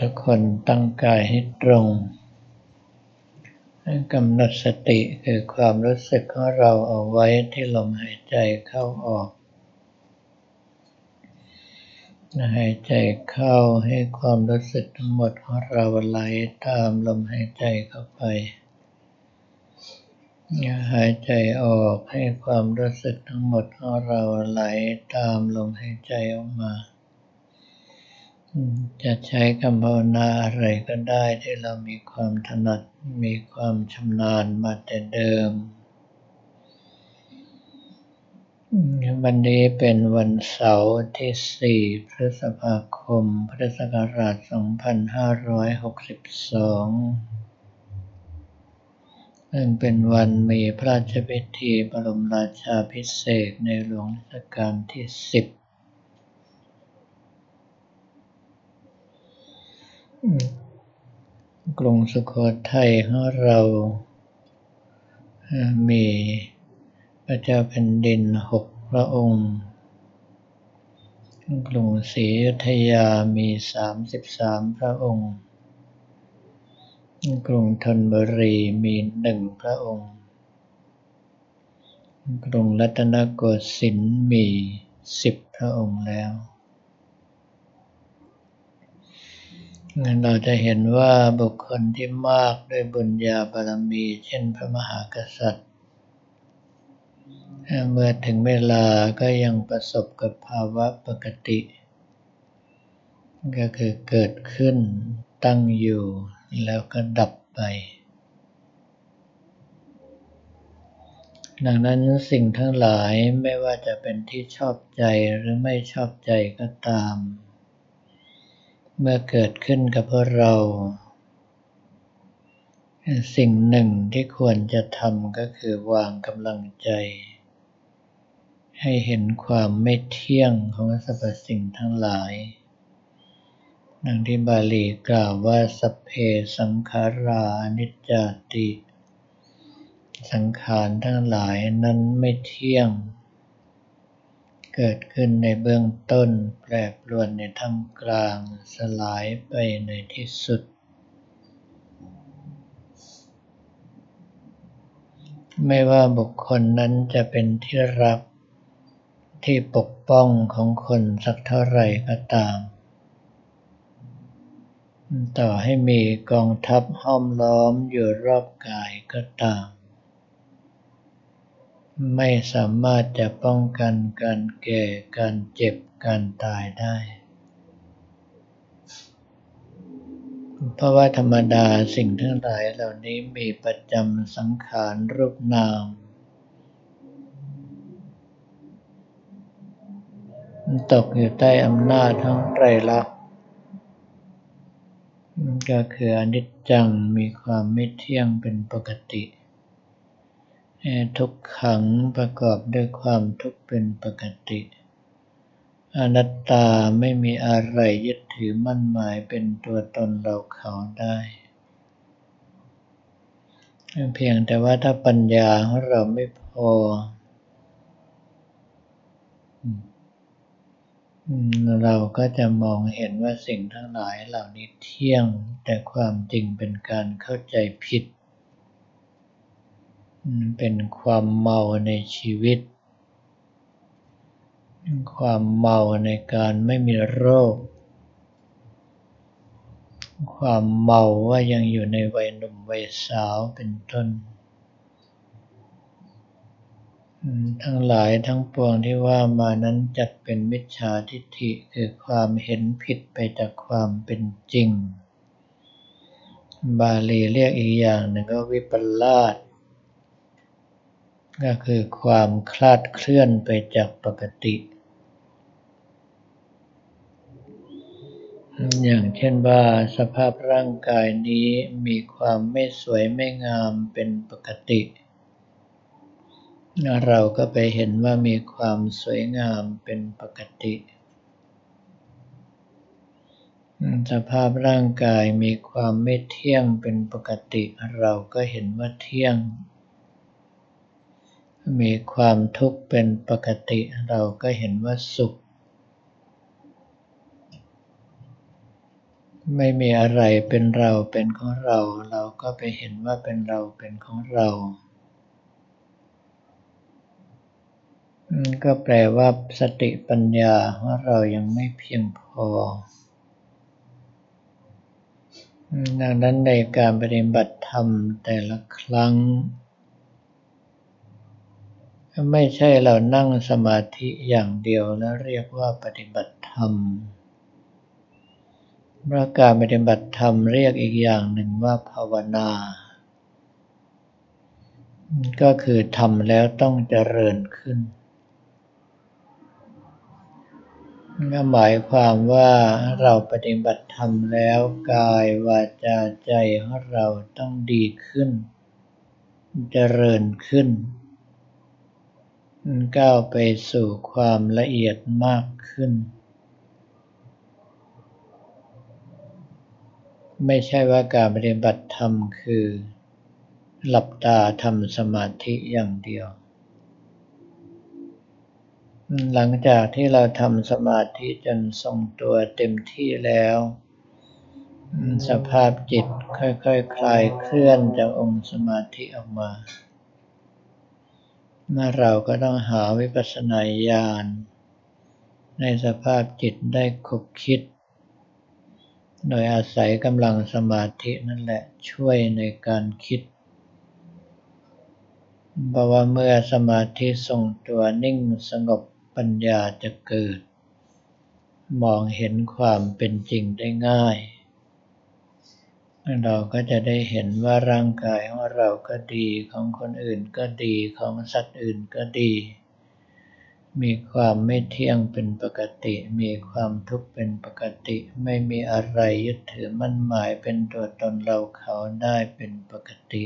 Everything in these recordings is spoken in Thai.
ทุกคนตั้งกายให้ตรงกำหนดสติคือความรู้สึกของเราเอาไว้ที่ลมหายใจเข้าออก หายใจเข้าให้ความรู้สึกทั้งหมดของเราไหลตามลมหายใจเข้าไป หายใจออกให้ความรู้สึกทั้งหมดของเราไหลตามลมหายใจออกมา จะใช้คำภาวนาอะไรก็ได้ที่เรามีความถนัดมีความชำนาญมาแต่เดิม วันนี้เป็นวันเสาร์ที่ 4 พฤษภาคม พุทธศักราช 2562 ซึ่งเป็นวันมีพระราชพิธีบรมราชาพิเศษในหลวงรัชกาลที่ 10 กรุงสุโขทัยของเรามีพระเจ้าแผ่นดินหกพระองค์ กรุงศรีอยุธยามีสามสิบสามพระองค์ กรุงธนบุรีมีหนึ่งพระองค์ กรุงรัตนโกสินทร์มีสิบพระองค์แล้ว เราจะเห็นว่าบุคคลที่มากด้วยบุญญาบารมี เช่นพระมหากษัตริย์ เมื่อถึงเวลาก็ยังประสบกับภาวะปกติ ก็คือเกิดขึ้นตั้งอยู่แล้วก็ดับไป ดังนั้นสิ่งทั้งหลายไม่ว่าจะเป็นที่ชอบใจหรือไม่ชอบใจก็ตาม เมื่อเกิดขึ้นกับพวกเรา สิ่งหนึ่งที่ควรจะทำก็คือวางกำลังใจ ให้เห็นความไม่เที่ยงของสรรพสิ่งทั้งหลาย ดังที่บาลีกล่าวว่าสเพสังขารานิจจติ สังขารทั้งหลายนั้นไม่เที่ยง เกิดขึ้นในเบื้องต้น แปรปรวนในท่ามกลาง สลายไปในที่สุด ไม่ว่าบุคคลนั้นจะเป็นที่รักที่ปกป้องของคนสักเท่าไหร่ก็ตาม ต่อให้มีกองทัพห้อมล้อมอยู่รอบกายก็ตาม ไม่สามารถจะป้องกันการแก่ การเจ็บ การตายได้ เพราะว่าธรรมดาสิ่งทั้งหลายเหล่านี้มีประจำสังขารรูปนาม ตกอยู่ใต้อำนาจทั้งไตรลักษณ์ก็คืออนิจจังมีความไม่เที่ยงเป็นปกติ ทุกขังประกอบด้วยความทุกข์เป็นปกติ อนัตตาไม่มีอะไรยึดถือมั่นหมายเป็นตัวตนเราเขาได้ เพียงแต่ว่าถ้าปัญญาของเราไม่พอเราก็จะมองเห็นว่าสิ่งทั้งหลายเหล่านี้เที่ยงแต่ความจริงเป็นการเข้าใจผิด เป็นความเมาในชีวิต ความเมาในการไม่มีโรค ความเมาว่ายังอยู่ในวัยหนุ่มวัยสาวเป็นต้น ทั้งหลายทั้งปวงที่ว่ามานั้นจัดเป็นมิจฉาทิฏฐิคือความเห็นผิดไปจากความเป็นจริง บาลีเรียกอีกอย่างหนึ่งก็วิปลาส ก็คือความคลาดเคลื่อนไปจากปกติ อย่างเช่นว่าสภาพร่างกายนี้มีความไม่สวยไม่งามเป็นปกติ เราก็ไปเห็นว่ามีความสวยงามเป็นปกติ สภาพร่างกายมีความไม่เที่ยงเป็นปกติ เราก็เห็นว่าเที่ยง มีความทุกข์เป็นปกติเราก็เห็นว่าสุข ไม่มีอะไรเป็นเราเป็นของเรา เราก็ไปเห็นว่าเป็นเราเป็นของเราก็แปลว่าสติปัญญาของเรายังไม่เพียงพอ ดังนั้นในการปฏิบัติธรรมแต่ละครั้ง ไม่ใช่เรานั่งสมาธิอย่างเดียวแล้วเรียกว่าปฏิบัติธรรมพระการปฏิบัติธรรมเรียกอีกอย่างหนึ่งว่าภาวนา ก็คือทำแล้วต้องเจริญขึ้นก็หมายความว่าเราปฏิบัติธรรมแล้วกายวาจาใจของเราต้องดีขึ้น เจริญขึ้น ก้าวไปสู่ความละเอียดมากขึ้น ไม่ใช่ว่าการปฏิบัติธรรมคือ หลับตาทำสมาธิอย่างเดียว หลังจากที่เราทำสมาธิจนทรงตัวเต็มที่แล้ว สภาพจิตค่อยๆคคลายเคลื่อนจากองค์สมาธิออกมา เมื่อเราก็ต้องหาวิปัสสนาญาณในสภาพจิตได้คบคิด โดยอาศัยกำลังสมาธินั่นแหละช่วยในการคิดเพราะว่าเมื่อสมาธิทรงตัวนิ่งสงบปัญญาจะเกิด มองเห็นความเป็นจริงได้ง่าย เราก็จะได้เห็นว่าร่างกายของเราก็ดีของคนอื่นก็ดีของสัตว์อื่นก็ดี มีความไม่เที่ยงเป็นปกติ มีความทุกข์เป็นปกติ ไม่มีอะไรยึดถือมั่นหมายเป็นตัวตนเราเขาได้เป็นปกติ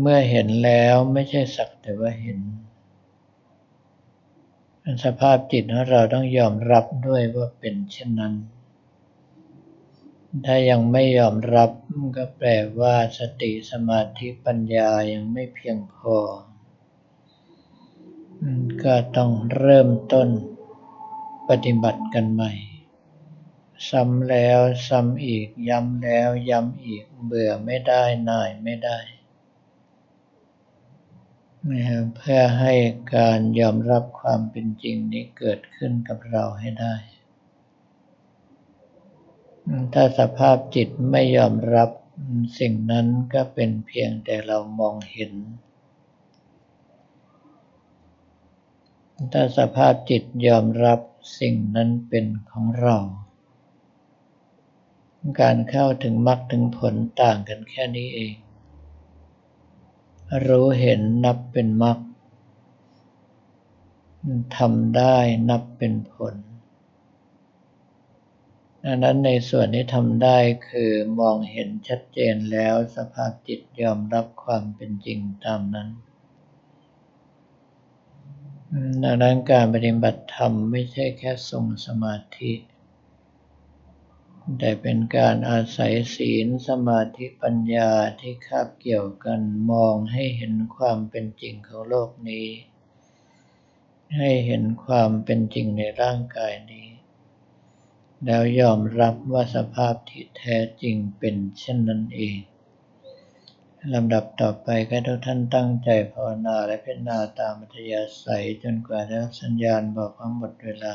เมื่อเห็นแล้วไม่ใช่สักแต่ว่าเห็น สภาพจิตของเราต้องยอมรับด้วยว่าเป็นเช่นนั้น ถ้ายังไม่ยอมรับก็แปลว่าสติสมาธิปัญญายังไม่เพียงพอ ก็ต้องเริ่มต้นปฏิบัติกันใหม่ ซ้ำแล้วซ้ำอีก ย้ำแล้วย้ำอีก เบื่อไม่ได้นายไม่ได้ นะครับเพื่อให้การยอมรับความเป็นจริงนี้เกิดขึ้นกับเราให้ได้ ถ้าสภาพจิตไม่ยอมรับสิ่งนั้นก็เป็นเพียงแต่เรามองเห็น ถ้าสภาพจิตยอมรับสิ่งนั้นเป็นของเรา การเข้าถึงมรรคถึงผลต่างกันแค่นี้เอง รู้เห็นนับเป็นมรรคทำได้นับเป็นผลดังนั้นในส่วนที่ทำได้คือมองเห็นชัดเจนแล้วสภาพจิตยอมรับความเป็นจริงตามนั้น ดังนั้นการปฏิบัติธรรมไม่ใช่แค่ทรงสมาธิ แต่เป็นการอาศัยศีลสมาธิปัญญาที่คาบเกี่ยวกันมองให้เห็นความเป็นจริงของโลกนี้ ให้เห็นความเป็นจริงในร่างกายนี้ แล้วยอมรับว่าสภาพที่แท้จริงเป็นเช่นนั้นเองลำดับต่อไปก็ทุกท่านตั้งใจภาวนาและพิจารณาตามมัธยาศัยจนกว่าจะสัญญาณบอกว่าหมดเวลา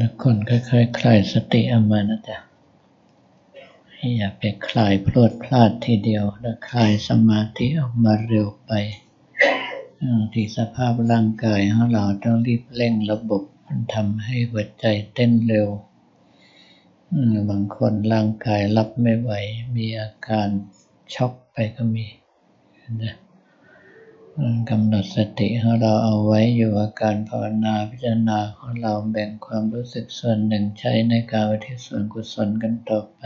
ทุกคนค่อยๆคคลายสติเอามานะจ๊ะอย่าไปคลายพลวดพลาดทีเดียวแล้วคลายสมาธิออกมาเร็วไปที่สภาพร่างกายของเราต้องรีบเร่งระบบมันทำให้หัวใจเต้นเร็วบางคนร่างกายรับไม่ไหว มีอาการช็อกไปก็มีนะ กำหนดสติของเราเอาไว้อยู่กับการภาวนาพิจารณาของเราแบ่งความรู้สึกส่วนหนึ่งใช้ในการวิทิศส่วนกุศลกันต่อไป